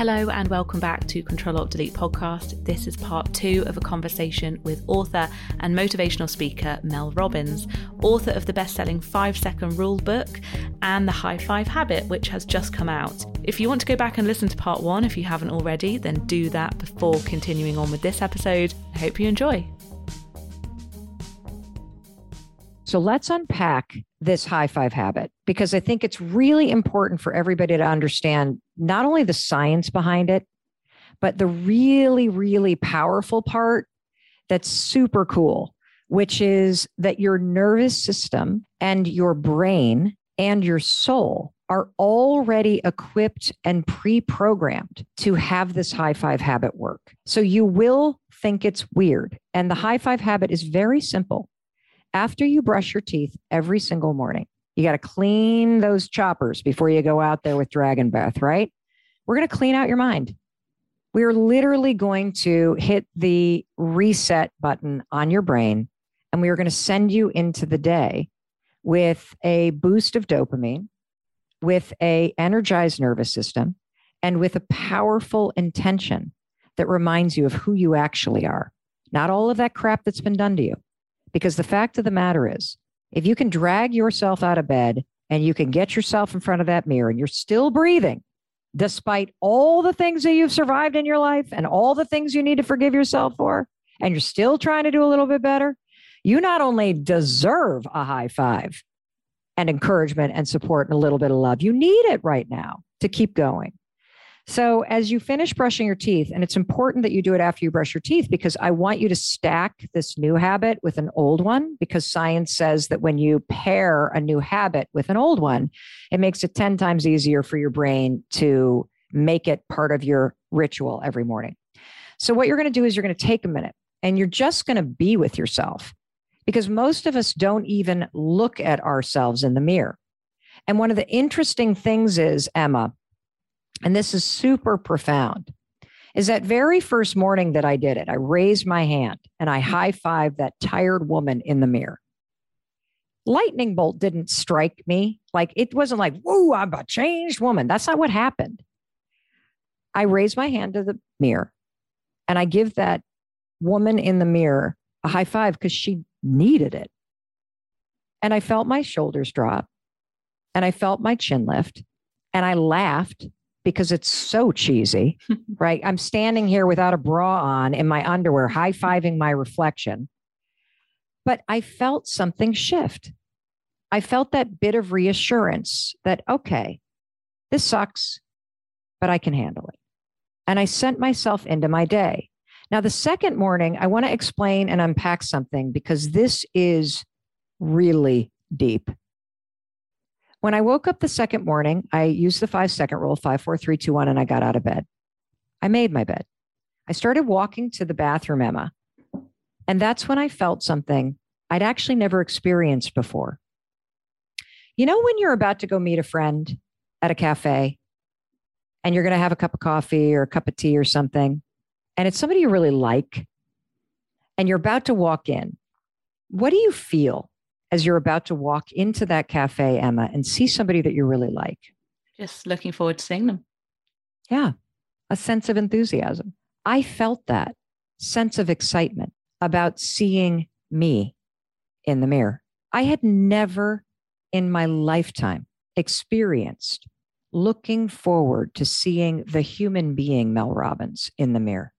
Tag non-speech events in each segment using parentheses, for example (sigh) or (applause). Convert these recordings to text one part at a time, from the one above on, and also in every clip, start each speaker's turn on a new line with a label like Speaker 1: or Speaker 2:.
Speaker 1: Hello, and welcome back to Control Alt Delete podcast. This is part two of a conversation with author and motivational speaker Mel Robbins, author of the best selling Five Second Rule book and The High Five Habit, which has just come out. If you want to go back and listen to part one, if you haven't already, then do that before continuing on with this episode. I hope you enjoy.
Speaker 2: So let's unpack this high five habit because I think it's really important for everybody to understand not only the science behind it, but the really, really powerful part that's super cool, which is that your nervous system and your brain and your soul are already equipped and pre programmed to have this high five habit work. So you will think it's weird. And the high five habit is very simple. After you brush your teeth every single morning, you got to clean those choppers before you go out there with dragon breath, right? We're going to clean out your mind. We're literally going to hit the reset button on your brain and we are going to send you into the day with a boost of dopamine, with a energized nervous system, and with a powerful intention that reminds you of who you actually are. Not all of that crap that's been done to you. Because the fact of the matter is, if you can drag yourself out of bed and you can get yourself in front of that mirror and you're still breathing, despite all the things that you've survived in your life and all the things you need to forgive yourself for, and you're still trying to do a little bit better, you not only deserve a high five and encouragement and support and a little bit of love, you need it right now to keep going. So, as you finish brushing your teeth, and it's important that you do it after you brush your teeth because I want you to stack this new habit with an old one because science says that when you pair a new habit with an old one, it makes it 10 times easier for your brain to make it part of your ritual every morning. So, what you're going to do is you're going to take a minute and you're just going to be with yourself because most of us don't even look at ourselves in the mirror. And one of the interesting things is, Emma, and this is super profound, is that very first morning that I did it, I raised my hand and I hmm. high fived that tired woman in the mirror. Lightning bolt didn't strike me. Like it wasn't like, whoa, I'm a changed woman. That's not what happened. I raise my hand to the mirror and I give that woman in the mirror a high five because she needed it. And I felt my shoulders drop and I felt my chin lift and I laughed because it's so cheesy, (laughs) right? I'm standing here without a bra on in my underwear, high fiving my reflection. But I felt something shift. I felt that bit of reassurance that, okay, this sucks, but I can handle it. And I sent myself into my day. Now, the second morning, I want to explain and unpack something because this is really deep. When I woke up the second morning, I used the five second rule five, four, three, two, one, and I got out of bed. I made my bed. I started walking to the bathroom, Emma. And that's when I felt something I'd actually never experienced before. You know, when you're about to go meet a friend at a cafe and you're going to have a cup of coffee or a cup of tea or something, and it's somebody you really like, and you're about to walk in, what do you feel? As you're about to walk into that cafe, Emma, and see somebody that you really like?
Speaker 1: Just looking forward to seeing them.
Speaker 2: Yeah, a sense of enthusiasm. I felt that sense of excitement about seeing me in the mirror. I had never in my lifetime experienced looking forward to seeing the human being Mel Robbins in the mirror.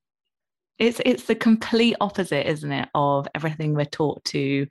Speaker 1: It's it's the complete opposite, isn't it, of everything we're taught to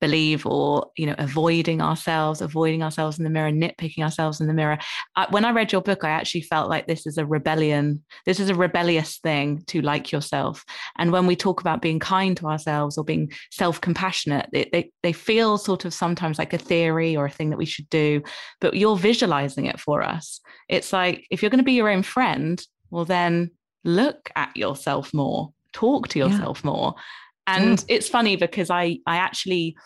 Speaker 1: believe or you know avoiding ourselves avoiding ourselves in the mirror nitpicking ourselves in the mirror. I, when i read your book i actually felt like this is a rebellion this is a rebellious thing to like yourself. And when we talk about being kind to ourselves or being self-compassionate they, they, they feel sort of sometimes like a theory or a thing that we should do but you're visualizing it for us. It's like if you're going to be your own friend well then look at yourself more talk to yourself yeah. more and mm. it's funny because I I actually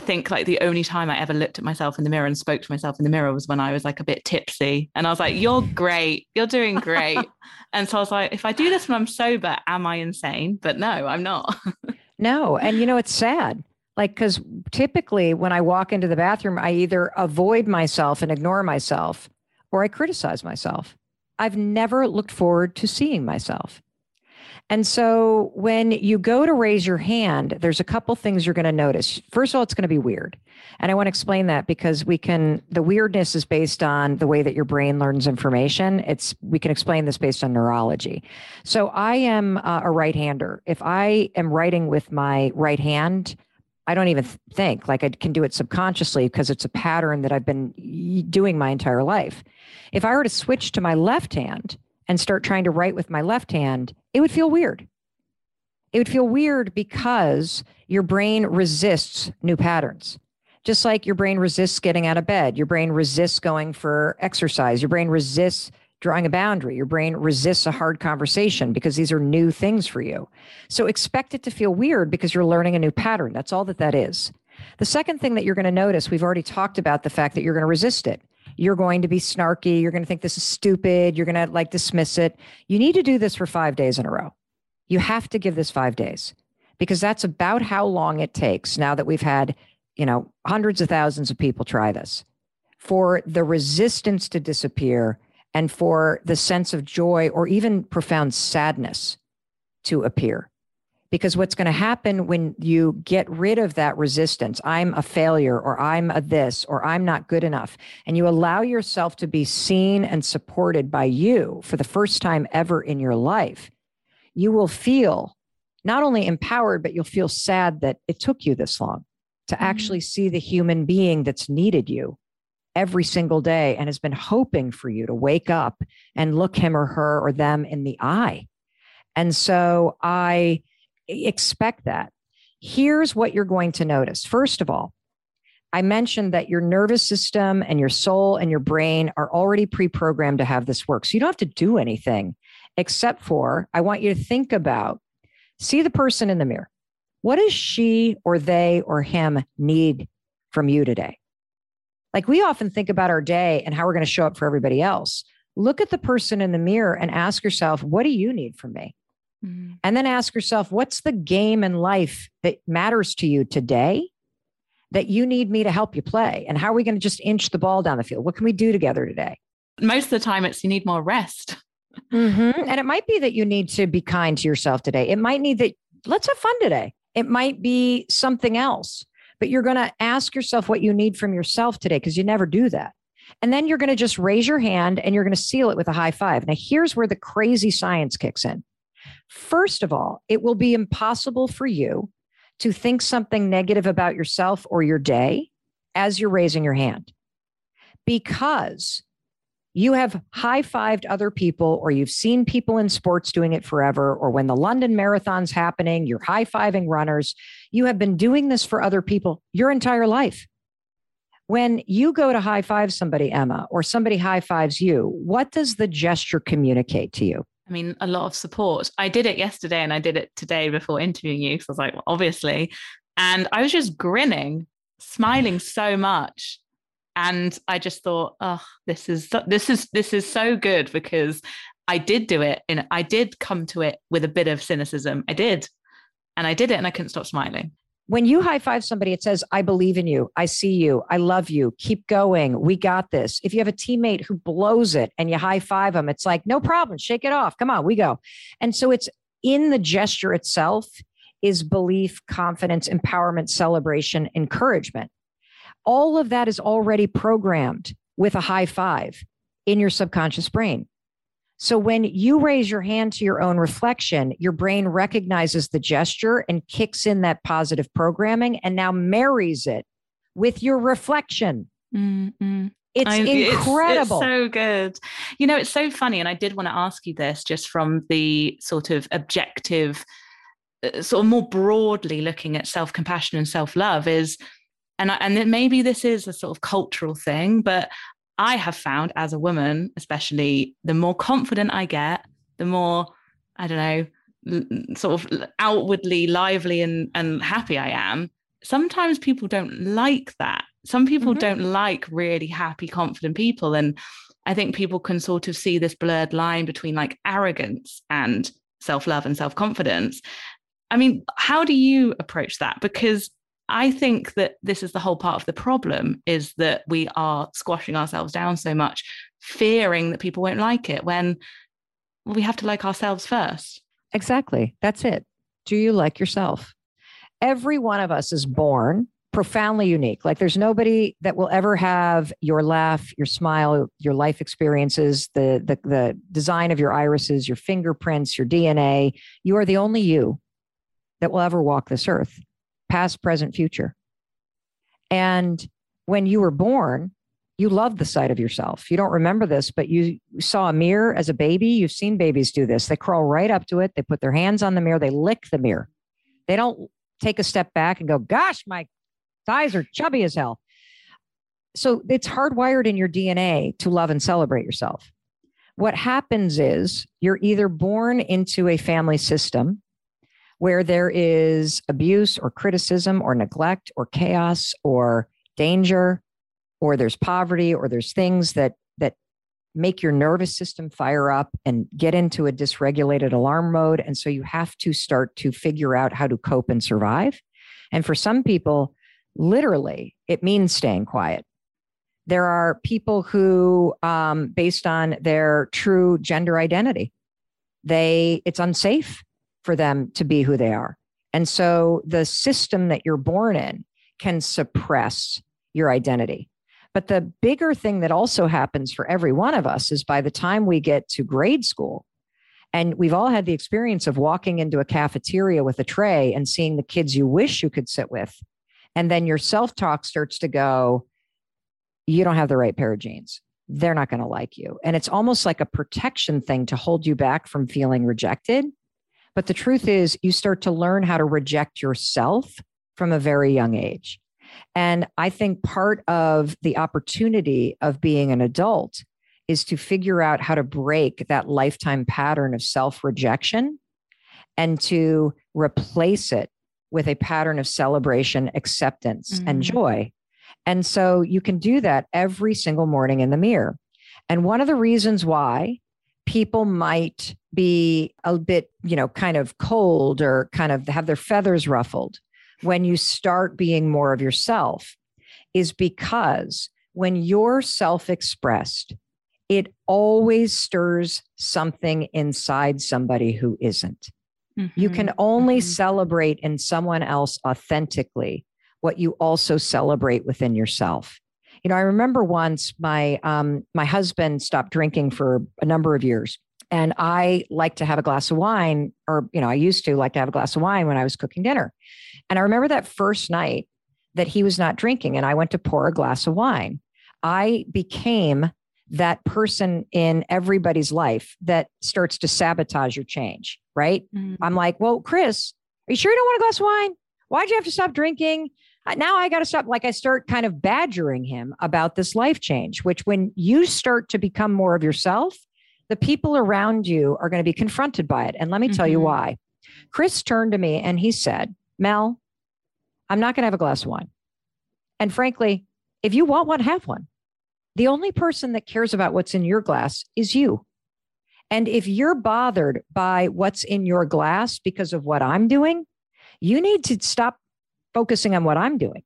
Speaker 1: think like the only time I ever looked at myself in the mirror and spoke to myself in the mirror was when I was like a bit tipsy. And I was like, You're (laughs) great. You're doing great. and so I was like, if I do this when I'm sober, am I insane? But no, I'm not. (laughs)
Speaker 2: no. And you know, it's sad. Like, because typically when I walk into the bathroom, I either avoid myself and ignore myself or I criticize myself. I've never looked forward to seeing myself. And so when you go to raise your hand, there's a couple things you're going to notice. First of all, it's going to be weird. And I want to explain that because we can the weirdness is based on the way that your brain learns information. It's we can explain this based on neurology. So I am uh, a right-hander. If I am writing with my right hand, I don't even think like I can do it subconsciously because it's a pattern that I've been doing my entire life. If I were to switch to my left hand and start trying to write with my left hand, it would feel weird. It would feel weird because your brain resists new patterns. Just like your brain resists getting out of bed, your brain resists going for exercise, your brain resists drawing a boundary, your brain resists a hard conversation because these are new things for you. So expect it to feel weird because you're learning a new pattern. That's all that that is. The second thing that you're going to notice, we've already talked about the fact that you're going to resist it you're going to be snarky. You're going to think this is stupid. You're going to like dismiss it. You need to do this for five days in a row. You have to give this five days because that's about how long it takes now that we've had, you know, hundreds of thousands of people try this for the resistance to disappear and for the sense of joy or even profound sadness to appear. Because what's going to happen when you get rid of that resistance, I'm a failure, or I'm a this, or I'm not good enough, and you allow yourself to be seen and supported by you for the first time ever in your life, you will feel not only empowered, but you'll feel sad that it took you this long to mm-hmm. actually see the human being that's needed you every single day and has been hoping for you to wake up and look him or her or them in the eye. And so I expect that. Here's what you're going to notice. First of all, I mentioned that your nervous system and your soul and your brain are already pre programmed to have this work. So you don't have to do anything except for I want you to think about see the person in the mirror. What does she or they or him need from you today? Like we often think about our day and how we're going to show up for everybody else. Look at the person in the mirror and ask yourself, what do you need from me? Mm-hmm. And then ask yourself, what's the game in life that matters to you today that you need me to help you play? And how are we going to just inch the ball down the field? What can we do together today?
Speaker 1: Most of the time, it's you need more rest.
Speaker 2: Mm-hmm. And it might be that you need to be kind to yourself today. It might need that, let's have fun today. It might be something else, but you're going to ask yourself what you need from yourself today because you never do that. And then you're going to just raise your hand and you're going to seal it with a high five. Now, here's where the crazy science kicks in. First of all, it will be impossible for you to think something negative about yourself or your day as you're raising your hand because you have high fived other people, or you've seen people in sports doing it forever, or when the London Marathon's happening, you're high fiving runners. You have been doing this for other people your entire life. When you go to high five somebody, Emma, or somebody high fives you, what does the gesture communicate to you?
Speaker 1: I mean, a lot of support. I did it yesterday and I did it today before interviewing you. So I was like, well, obviously. And I was just grinning, smiling so much. And I just thought, oh, this is this is this is so good because I did do it and I did come to it with a bit of cynicism. I did. And I did it and I couldn't stop smiling.
Speaker 2: When you high five somebody, it says, I believe in you. I see you. I love you. Keep going. We got this. If you have a teammate who blows it and you high five them, it's like, no problem. Shake it off. Come on, we go. And so it's in the gesture itself is belief, confidence, empowerment, celebration, encouragement. All of that is already programmed with a high five in your subconscious brain. So when you raise your hand to your own reflection, your brain recognizes the gesture and kicks in that positive programming and now marries it with your reflection. Mm-hmm. It's I, incredible.
Speaker 1: It's, it's, so good. You know, it's so funny. And I did want to ask you this just from the sort of objective, uh, sort of more broadly looking at self compassion and self love is, and, I, and maybe this is a sort of cultural thing, but I have found as a woman, especially, the more confident I get, the more, I don't know, sort of outwardly lively and, and happy I am. Sometimes people don't like that. Some people mm-hmm. don't like really happy, confident people. And I think people can sort of see this blurred line between like arrogance and self love and self confidence. I mean, how do you approach that? Because I think that this is the whole part of the problem is that we are squashing ourselves down so much, fearing that people won't like it when we have to like ourselves first.
Speaker 2: Exactly. That's it. Do you like yourself? Every one of us is born profoundly unique. Like there's nobody that will ever have your laugh, your smile, your life experiences, the the the design of your irises, your fingerprints, your DNA. You are the only you that will ever walk this earth, past, present, future. And when you were born, you loved the sight of yourself. You don't remember this, but you saw a mirror as a baby. You've seen babies do this. They crawl right up to it, they put their hands on the mirror, they lick the mirror. They don't take a step back and go, Gosh, my thighs are chubby as hell. So it's hardwired in your DNA to love and celebrate yourself. What happens is you're either born into a family system where there is abuse or criticism or neglect or chaos or danger or there's poverty or there's things that that make your nervous system fire up and get into a dysregulated alarm mode. And so you have to start to figure out how to cope and survive. And for some people literally it means staying quiet. There are people who um, based on their true gender identity they it's unsafe for them to be who they are and so the system that you're born in can suppress your identity but the bigger thing that also happens for every one of us is by the time we get to grade school, and we've all had the experience of walking into a cafeteria with a tray and seeing the kids you wish you could sit with. And then your self talk starts to go, you don't have the right pair of jeans. They're not going to like you. And it's almost like a protection thing to hold you back from feeling rejected. But the truth is, you start to learn how to reject yourself from a very young age. And I think part of the opportunity of being an adult is to figure out how to break that lifetime pattern of self rejection and to replace it with a pattern of celebration, acceptance, mm-hmm. and joy. And so you can do that every single morning in the mirror. And one of the reasons why people might be a bit, you know, kind of cold or kind of have their feathers ruffled when you start being more of yourself is because when you're self expressed, it always stirs something inside somebody who isn't. Mm-hmm. You can only mm-hmm. celebrate in someone else authentically what you also celebrate within yourself. You know, I remember once my um, my husband stopped drinking for a number of years, and I like to have a glass of wine, or you know, I used to like to have a glass of wine when I was cooking dinner. And I remember that first night that he was not drinking and I went to pour a glass of wine. I became that person in everybody's life that starts to sabotage your change, right? Mm-hmm. I'm like, well, Chris, are you sure you don't want a glass of wine? Why'd you have to stop drinking? Uh, now I got to stop. Like I start kind of badgering him about this life change, which when you start to become more of yourself, the people around you are going to be confronted by it. And let me mm-hmm. tell you mm-hmm. why. Chris turned to me and he said, Mel, I'm not going to have a glass of wine. And frankly, if you want one, have one. The only person that cares about what's in your glass is you. And if you're bothered by what's in your glass because of what I'm doing, you need to stop focusing on what I'm doing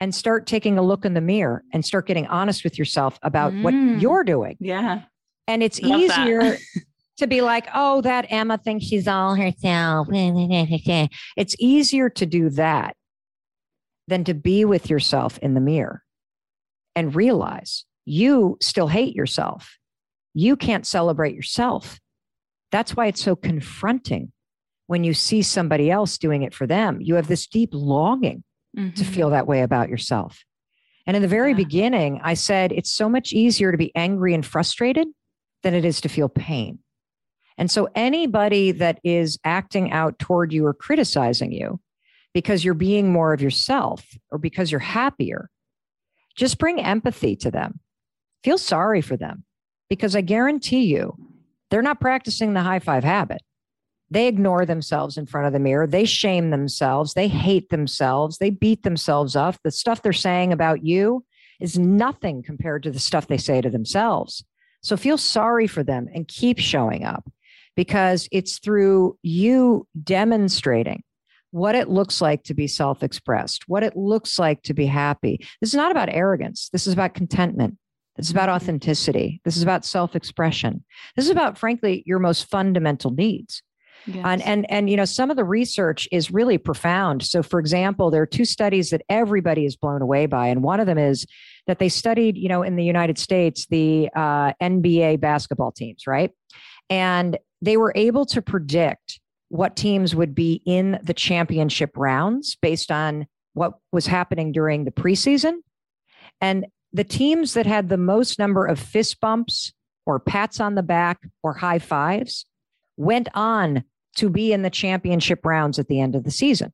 Speaker 2: and start taking a look in the mirror and start getting honest with yourself about mm. what you're doing.
Speaker 1: Yeah.
Speaker 2: And it's Love easier (laughs) to be like, oh, that Emma thinks she's all herself. (laughs) it's easier to do that than to be with yourself in the mirror and realize you still hate yourself. You can't celebrate yourself. That's why it's so confronting when you see somebody else doing it for them. You have this deep longing mm-hmm. to feel that way about yourself. And in the very yeah. beginning, I said it's so much easier to be angry and frustrated than it is to feel pain. And so anybody that is acting out toward you or criticizing you because you're being more of yourself or because you're happier, just bring empathy to them. Feel sorry for them because I guarantee you they're not practicing the high five habit. They ignore themselves in front of the mirror. They shame themselves. They hate themselves. They beat themselves up. The stuff they're saying about you is nothing compared to the stuff they say to themselves. So feel sorry for them and keep showing up because it's through you demonstrating what it looks like to be self expressed, what it looks like to be happy. This is not about arrogance. This is about contentment. This is about mm-hmm. authenticity. This is about self expression. This is about, frankly, your most fundamental needs. Yes. And, and and you know some of the research is really profound. So for example, there are two studies that everybody is blown away by and one of them is that they studied, you know, in the United States the uh, NBA basketball teams, right? And they were able to predict what teams would be in the championship rounds based on what was happening during the preseason. And the teams that had the most number of fist bumps or pats on the back or high fives went on to be in the championship rounds at the end of the season.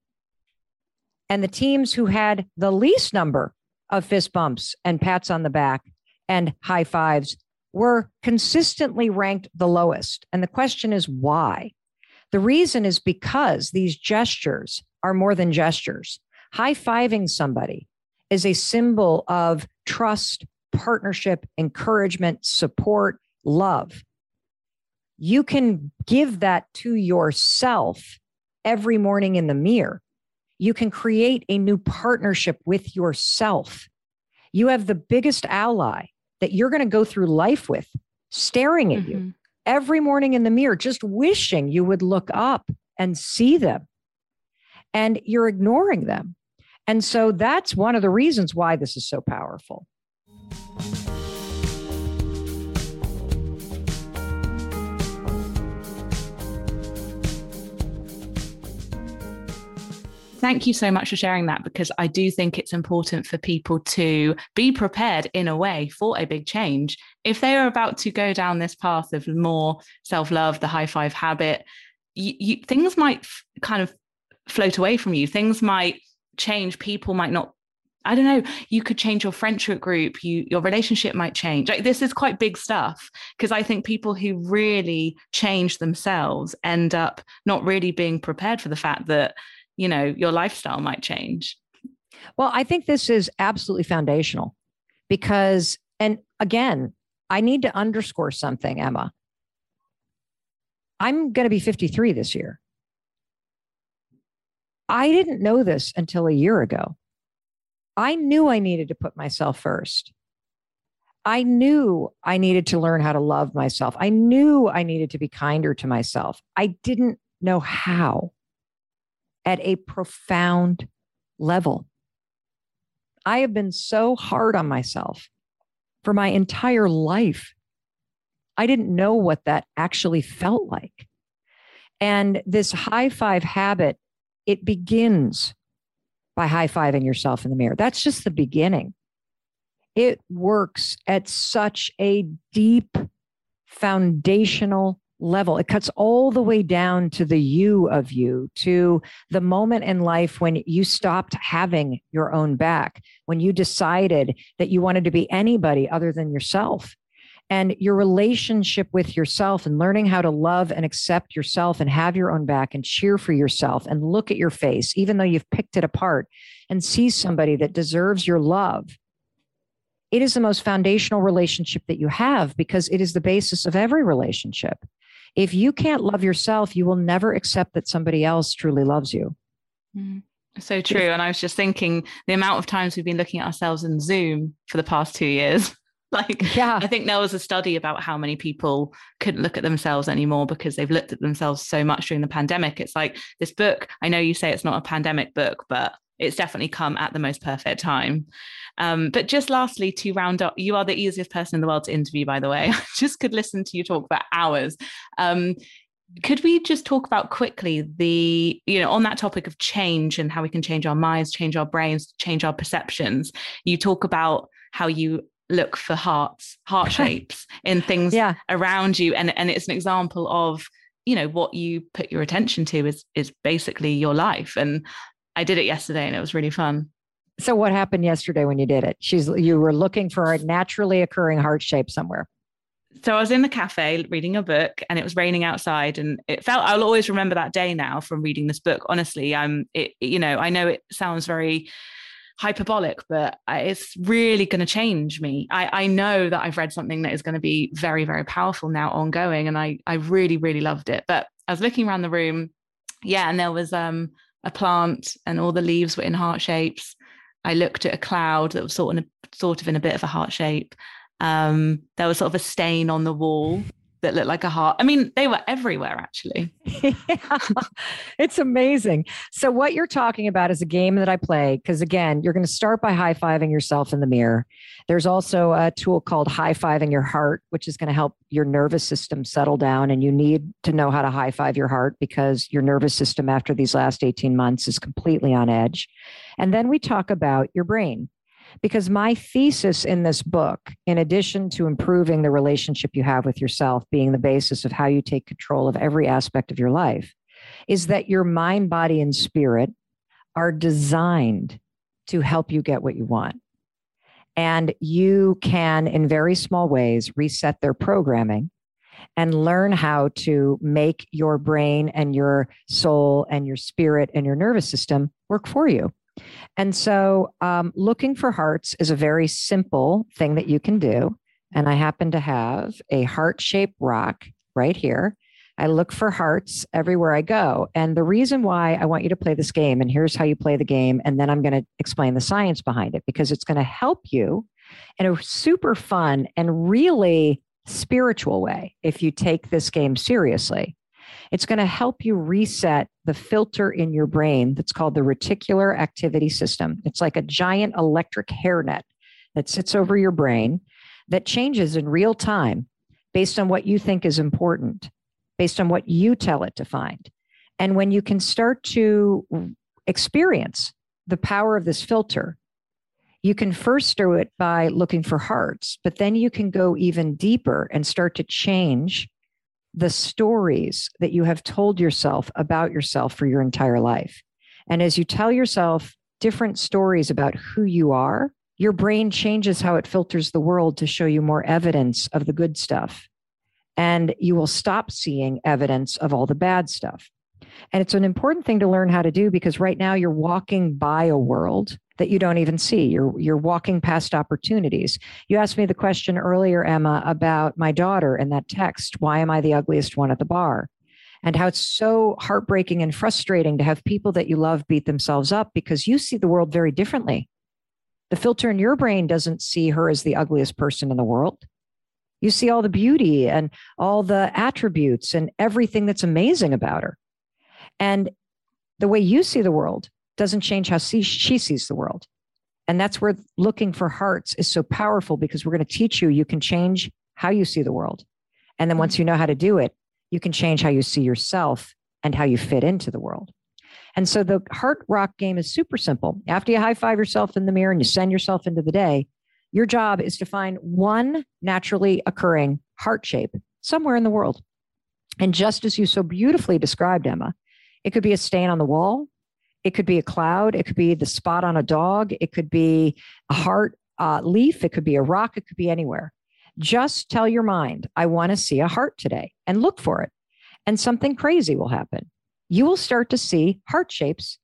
Speaker 2: And the teams who had the least number of fist bumps and pats on the back and high fives were consistently ranked the lowest. And the question is why? The reason is because these gestures are more than gestures. High fiving somebody is a symbol of trust, partnership, encouragement, support, love. You can give that to yourself every morning in the mirror. You can create a new partnership with yourself. You have the biggest ally that you're going to go through life with staring at mm-hmm. you every morning in the mirror, just wishing you would look up and see them. And you're ignoring them. And so that's one of the reasons why this is so powerful.
Speaker 1: Thank you so much for sharing that because I do think it's important for people to be prepared in a way for a big change. If they are about to go down this path of more self love, the high five habit, you, you, things might f- kind of float away from you. Things might change. People might not. I don't know. You could change your friendship group. You your relationship might change. Like this is quite big stuff because I think people who really change themselves end up not really being prepared for the fact that you know your lifestyle might change.
Speaker 2: Well i think this is absolutely foundational because and again i need to underscore something emma. I'm going to be 53 this year. I didn't know this until a year ago. I knew i needed to put myself first. I knew I needed to learn how to love myself. I knew I needed to be kinder to myself. I didn't know how at a profound level. I have been so hard on myself for my entire life. I didn't know what that actually felt like. And this high five habit, it begins by high fiving yourself in the mirror. That's just the beginning. It works at such a deep, foundational level. It cuts all the way down to the you of you, to the moment in life when you stopped having your own back, when you decided that you wanted to be anybody other than yourself. And your relationship with yourself and learning how to love and accept yourself and have your own back and cheer for yourself and look at your face, even though you've picked it apart, and see somebody that deserves your love it is the most foundational relationship that you have because it is the basis of every relationship. If you can't love yourself, you will never accept that somebody else truly loves you.
Speaker 1: Mm. So true. And I was just thinking the amount of times we've been looking at ourselves in Zoom for the past two years. (laughs) like, yeah, I think there was a study about how many people couldn't look at themselves anymore because they've looked at themselves so much during the pandemic. It's like this book, I know you say it's not a pandemic book, but it's definitely come at the most perfect time. Um, but just lastly, to round up, you are the easiest person in the world to interview, by the way. (laughs) I just could listen to you talk for hours. Um, could we just talk about quickly the you know on that topic of change and how we can change our minds change our brains change our perceptions you talk about how you look for hearts heart (laughs) shapes in things yeah. around you and and it's an example of you know what you put your attention to is is basically your life and i did it yesterday and it was really fun
Speaker 2: so what happened yesterday when you did it? She's you were looking for a naturally occurring heart shape somewhere.
Speaker 1: So I was in the cafe reading a book and it was raining outside and it felt I'll always remember that day now from reading this book. Honestly, I'm it you know, I know it sounds very hyperbolic, but it's really going to change me. I, I know that I've read something that is going to be very, very powerful now ongoing. And I, I really, really loved it. But I was looking around the room. Yeah. And there was um a plant and all the leaves were in heart shapes. I looked at a cloud that was sort of, sort of in a bit of a heart shape. Um, there was sort of a stain on the wall that looked like a heart. I mean, they were everywhere actually. yeah, (laughs) (laughs)
Speaker 2: it's amazing. So, what you're talking about is a game that I play because, again, you're going to start by high fiving yourself in the mirror. There's also a tool called high fiving your heart, which is going to help your nervous system settle down. And you need to know how to high five your heart because your nervous system, after these last 18 months, is completely on edge. And then we talk about your brain. Because my thesis in this book, in addition to improving the relationship you have with yourself being the basis of how you take control of every aspect of your life, is that your mind, body, and spirit are designed to help you get what you want. And you can, in very small ways, reset their programming and learn how to make your brain and your soul and your spirit and your nervous system work for you. And so, um, looking for hearts is a very simple thing that you can do. And I happen to have a heart shaped rock right here. I look for hearts everywhere I go. And the reason why I want you to play this game, and here's how you play the game, and then I'm going to explain the science behind it because it's going to help you in a super fun and really spiritual way if you take this game seriously. It's going to help you reset the filter in your brain that's called the reticular activating system. It's like a giant electric hairnet that sits over your brain that changes in real time based on what you think is important, based on what you tell it to find. And when you can start to experience the power of this filter, you can first do it by looking for hearts, but then you can go even deeper and start to change the stories that you have told yourself about yourself for your entire life. And as you tell yourself different stories about who you are, your brain changes how it filters the world to show you more evidence of the good stuff. And you will stop seeing evidence of all the bad stuff. And it's an important thing to learn how to do because right now you're walking by a world that you don't even see. You're you're walking past opportunities. You asked me the question earlier, Emma, about my daughter and that text, why am I the ugliest one at the bar? And how it's so heartbreaking and frustrating to have people that you love beat themselves up because you see the world very differently. The filter in your brain doesn't see her as the ugliest person in the world. You see all the beauty and all the attributes and everything that's amazing about her. And the way you see the world doesn't change how she, sees the world. And that's where looking for hearts is so powerful because we're going to teach you you can change how you see the world. And then once you know how to do it, you can change how you see yourself and how you fit into the world. And so the heart rock game is super simple. After you high five yourself in the mirror and you send yourself into the day, your job is to find one naturally occurring heart shape somewhere in the world. And just as you so beautifully described, Emma, it could be a stain on the wall, it could be a cloud. It could be the spot on a dog. It could be a heart uh, leaf. It could be a rock. It could be anywhere. Just tell your mind, I want to see a heart today and look for it. And something crazy will happen. You will start to see heart shapes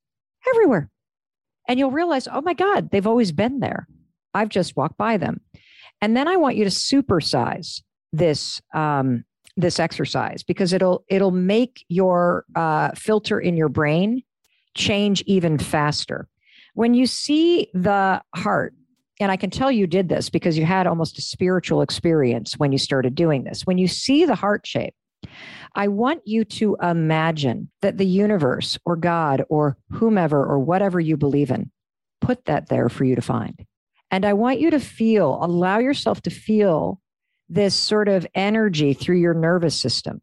Speaker 2: everywhere. And you'll realize, oh my God, they've always been there. I've just walked by them. And then I want you to supersize this um, this exercise because it'll it'll make your uh, filter in your brain change even faster. When you see the heart, and I can tell you did this because you had almost a spiritual experience when you started doing this. When you see the heart shape, I want you to imagine that the universe or God or whomever or whatever you believe in put that there for you to find. And I want you to feel, allow yourself to feel this sort of energy through your nervous system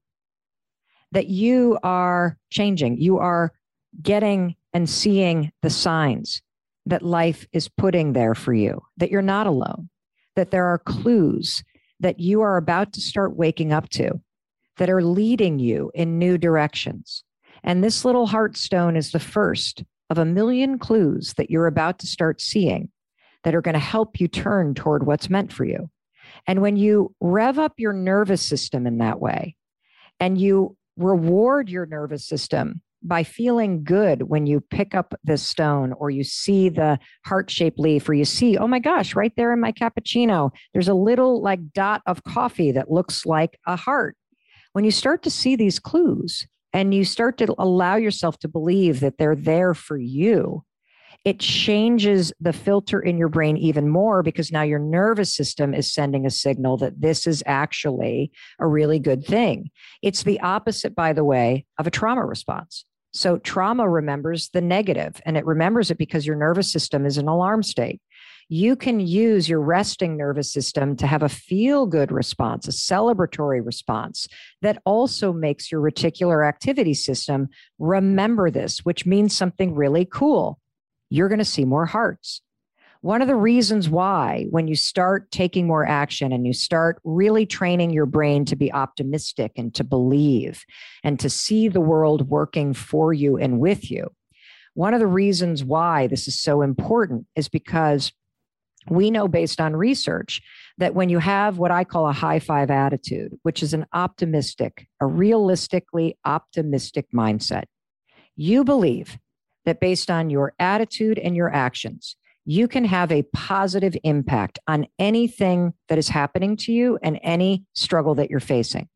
Speaker 2: that you are changing. You are getting and seeing the signs that life is putting there for you, that you're not alone, that there are clues that you are about to start waking up to that are leading you in new directions. And this little heartstone is the first of a million clues that you're about to start seeing that are going to help you turn toward what's meant for you. And when you rev up your nervous system in that way and you reward your nervous system by feeling good when you pick up this stone or you see the heart shaped leaf or you see, oh my gosh, right there in my cappuccino, there's a little like dot of coffee that looks like a heart. When you start to see these clues and you start to allow yourself to believe that they're there for you, it changes the filter in your brain even more because now your nervous system is sending a signal that this is actually a really good thing. It's the opposite, by the way, of a trauma response. So, trauma remembers the negative and it remembers it because your nervous system is in alarm state. You can use your resting nervous system to have a feel good response, a celebratory response that also makes your reticular activating system remember this, which means something really cool you're going to see more hearts. One of the reasons why, when you start taking more action and you start really training your brain to be optimistic and to believe and to see the world working for you and with you, one of the reasons why this is so important is because we know based on research that when you have what I call a high five attitude, which is an optimistic, a realistically optimistic mindset, you believe that based on your attitude and your actions, you can have a positive impact on anything that is happening to you and any struggle that you're facing.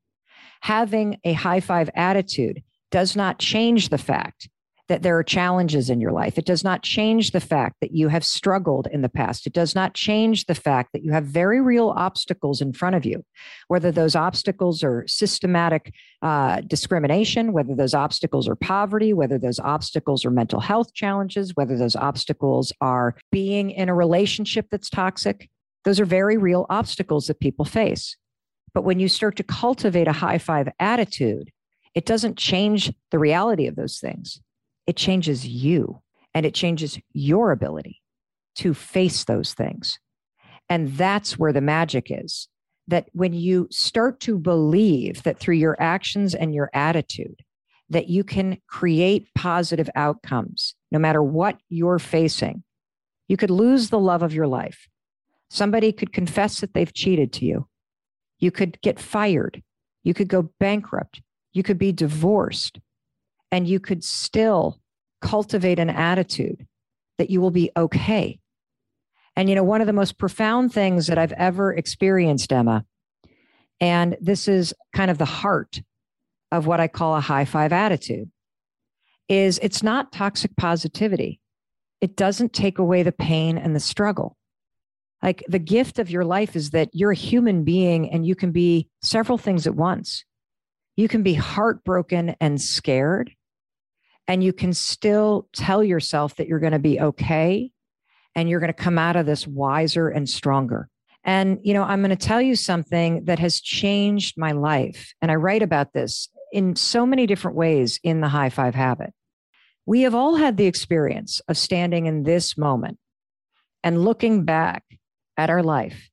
Speaker 2: Having a high five attitude does not change the fact that there are challenges in your life. It does not change the fact that you have struggled in the past. It does not change the fact that you have very real obstacles in front of you, whether those obstacles are systematic uh, discrimination, whether those obstacles are poverty, whether those obstacles are mental health challenges, whether those obstacles are being in a relationship that's toxic. Those are very real obstacles that people face. But when you start to cultivate a high five attitude, it doesn't change the reality of those things it changes you and it changes your ability to face those things. And that's where the magic is that when you start to believe that through your actions and your attitude, that you can create positive outcomes no matter what you're facing. You could lose the love of your life. Somebody could confess that they've cheated to you. You could get fired. You could go bankrupt. You could be divorced and you could still cultivate an attitude that you will be okay. And, you know, one of the most profound things that I've ever experienced, Emma, and this is kind of the heart of what I call a high five attitude, is it's not toxic positivity. It doesn't take away the pain and the struggle. Like the gift of your life is that you're a human being and you can be several things at once. You can be heartbroken and scared and you can still tell yourself that you're going to be okay and you're going to come out of this wiser and stronger. And, you know, I'm going to tell you something that has changed my life. And I write about this in so many different ways in the high five habit. We have all had the experience of standing in this moment and looking back at our life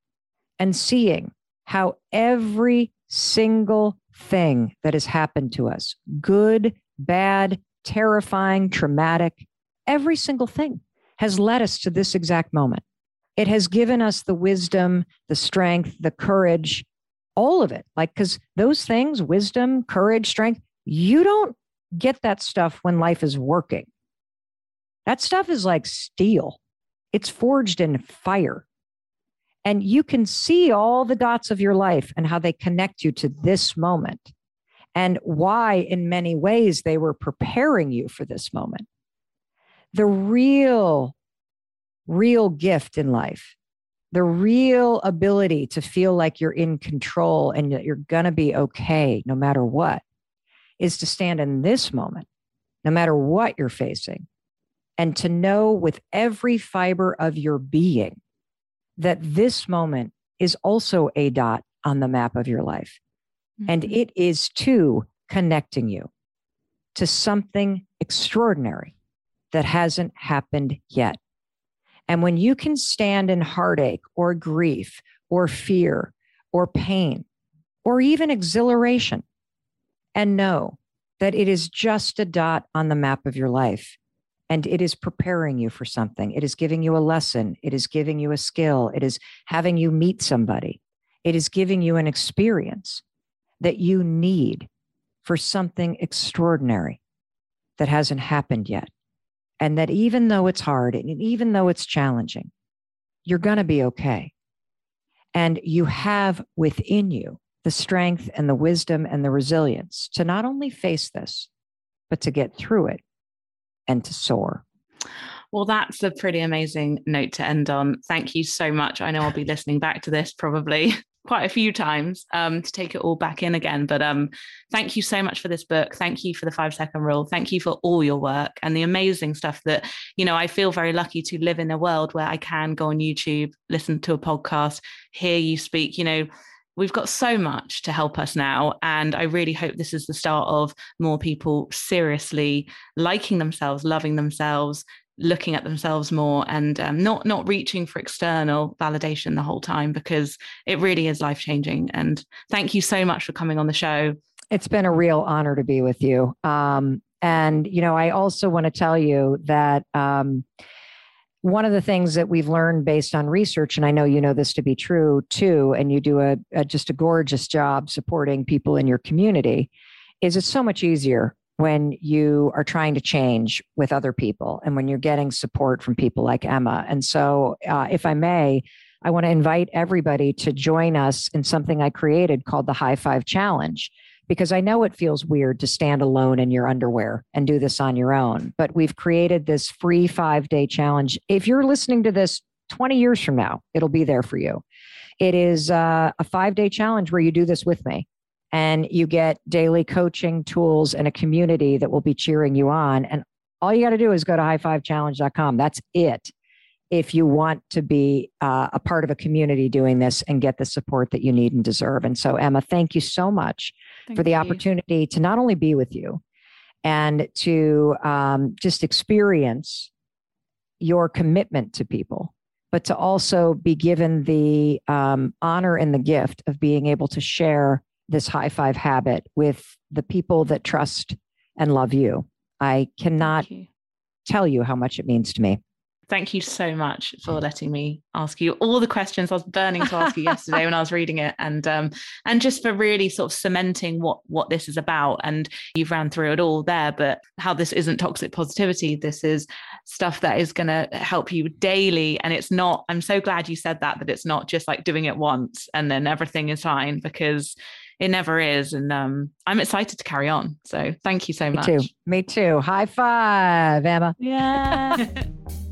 Speaker 2: and seeing how every single thing that has happened to us, good, bad, terrifying, traumatic, every single thing has led us to this exact moment. It has given us the wisdom, the strength, the courage, all of it. Like, because those things, wisdom, courage, strength, you don't get that stuff when life is working. That stuff is like steel, it's forged in fire. And you can see all the dots of your life and how they connect you to this moment and why, in many ways, they were preparing you for this moment. The real, real gift in life, the real ability to feel like you're in control and that you're going to be okay no matter what, is to stand in this moment, no matter what you're facing, and to know with every fiber of your being that this moment is also a dot on the map of your life. Mm-hmm. And it is too connecting you to something extraordinary that hasn't happened yet. And when you can stand in heartache or grief or fear or pain or even exhilaration and know that it is just a dot on the map of your life and it is preparing you for something, it is giving you a lesson, it is giving you a skill, it is having you meet somebody, it is giving you an experience that you need for something extraordinary that hasn't happened yet. And that even though it's hard and even though it's challenging, you're going to be okay. And you have within you the strength and the wisdom and the resilience to not only face this, but to get through it and to soar.
Speaker 1: Well, that's a pretty amazing note to end on. Thank you so much. I know I'll be listening back to this probably (laughs) quite a few times um, to take it all back in again. But um, thank you so much for this book. Thank you for the five second rule. Thank you for all your work and the amazing stuff that, you know, I feel very lucky to live in a world where I can go on YouTube, listen to a podcast, hear you speak, you know. We've got so much to help us now. And I really hope this is the start of more people seriously liking themselves, loving themselves, looking at themselves more and um, not not reaching for external validation the whole time because it really is life changing and thank you so much for coming on the show.
Speaker 2: It's been a real honor to be with you. Um, and you know i also want to tell you that um, one of the things that we've learned based on research and i know you know this to be true too and you do a, a just a gorgeous job supporting people in your community is it's so much easier when you are trying to change with other people and when you're getting support from people like Emma. And so, uh, if I may, I want to invite everybody to join us in something I created called the High Five Challenge, because I know it feels weird to stand alone in your underwear and do this on your own. But we've created this free five day challenge. If you're listening to this 20 years from now, it'll be there for you. It is uh, a five day challenge where you do this with me and you get daily coaching tools and a community that will be cheering you on. And all you got to do is go to highfivechallenge.com. That's it. If you want to be uh, a part of a community doing this and get the support that you need and deserve. And so, Emma, thank you so much thank for the you. opportunity to not only be with you and to um, just experience your commitment to people, but to also be given the um, honor and the gift of being able to share this high five habit with the people that trust and love you. I cannot you. tell you how much it means to me.
Speaker 1: Thank you so much for letting me ask you all the questions I was burning to ask you yesterday when I was reading it, and um, and just for really sort of cementing what what this is about. And you've ran through it all there, but how this isn't toxic positivity. This is stuff that is going to help you daily, and it's not. I'm so glad you said that that it's not just like doing it once and then everything is fine because it never is. And um, I'm excited to carry on. So thank you so much. Me.
Speaker 2: Too. Me too. High five, Emma.
Speaker 1: Yeah. (laughs)